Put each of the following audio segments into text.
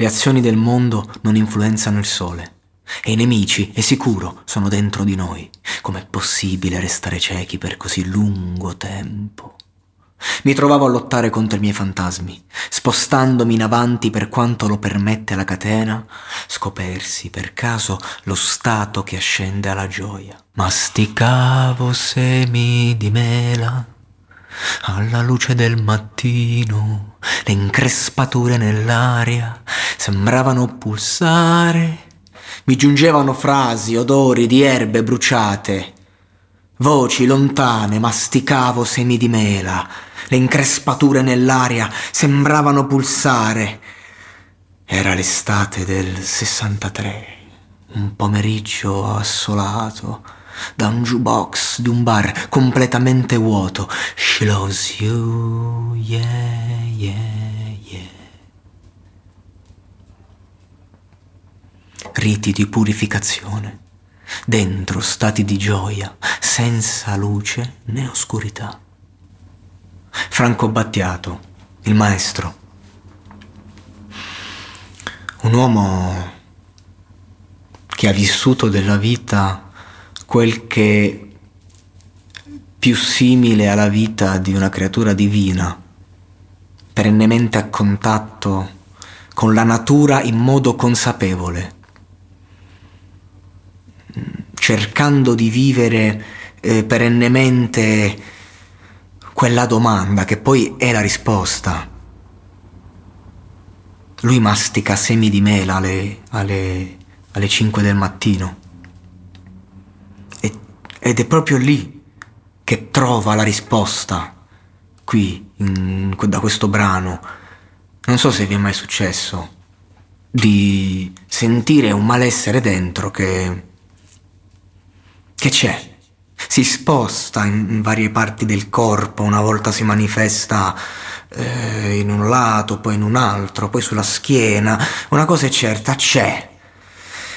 Le azioni del mondo non influenzano il sole. E i nemici, è sicuro, sono dentro di noi. Com'è possibile restare ciechi per così lungo tempo? Mi trovavo a lottare contro i miei fantasmi, spostandomi in avanti per quanto lo permette la catena, scopersi per caso lo stato che ascende alla gioia. Masticavo semi di mela alla luce del mattino, le increspature nell'aria sembravano pulsare, mi giungevano frasi, odori di erbe bruciate, voci lontane, masticavo semi di mela, le increspature nell'aria sembravano pulsare. Era l'estate del 63, un pomeriggio assolato da un jukebox di un bar completamente vuoto. She loves you, yeah, yeah, yeah. Riti di purificazione, dentro stati di gioia, senza luce né oscurità. Franco Battiato, il maestro. Un uomo che ha vissuto della vita quel che più simile alla vita di una creatura divina, perennemente a contatto con la natura in modo consapevole, cercando di vivere eh, perennemente quella domanda che poi è la risposta. Lui mastica semi di mela alle, alle, alle 5 del mattino ed è proprio lì che trova la risposta, qui, in, da questo brano. Non so se vi è mai successo di sentire un malessere dentro che, che c'è. Si sposta in, varie parti del corpo, una volta si manifesta eh, in un lato, poi in un altro, poi sulla schiena, una cosa è certa, c'è.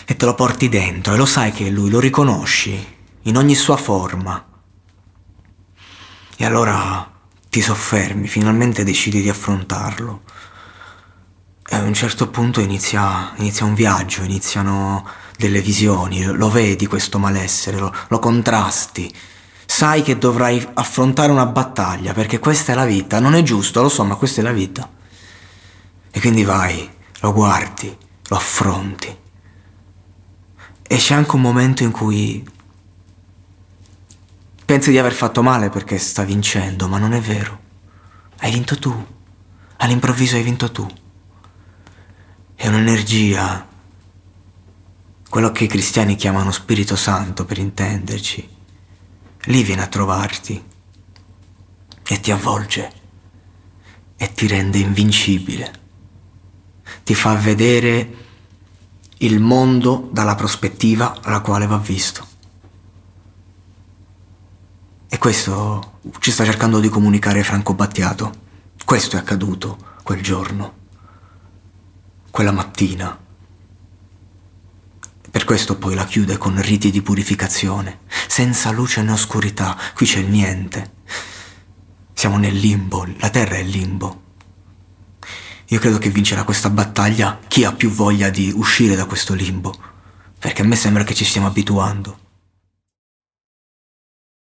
E te lo porti dentro e lo sai che è lui, lo riconosci in ogni sua forma. E allora ti soffermi, finalmente decidi di affrontarlo. E a un certo punto inizia, inizia un viaggio, iniziano delle visioni, lo vedi questo malessere, lo, lo contrasti. Sai che dovrai affrontare una battaglia perché questa è la vita, non è giusto, lo so, ma questa è la vita. E quindi vai, lo guardi, lo affronti. E c'è anche un momento in cui pensi di aver fatto male perché sta vincendo, ma non è vero. Hai vinto tu. All'improvviso hai vinto tu. È un'energia quello che i cristiani chiamano Spirito Santo per intenderci, lì viene a trovarti e ti avvolge e ti rende invincibile, ti fa vedere il mondo dalla prospettiva alla quale va visto. E questo ci sta cercando di comunicare Franco Battiato. Questo è accaduto quel giorno, quella mattina. Per questo poi la chiude con riti di purificazione, senza luce né oscurità, qui c'è niente. Siamo nel limbo, la terra è il limbo. Io credo che vincerà questa battaglia chi ha più voglia di uscire da questo limbo, perché a me sembra che ci stiamo abituando.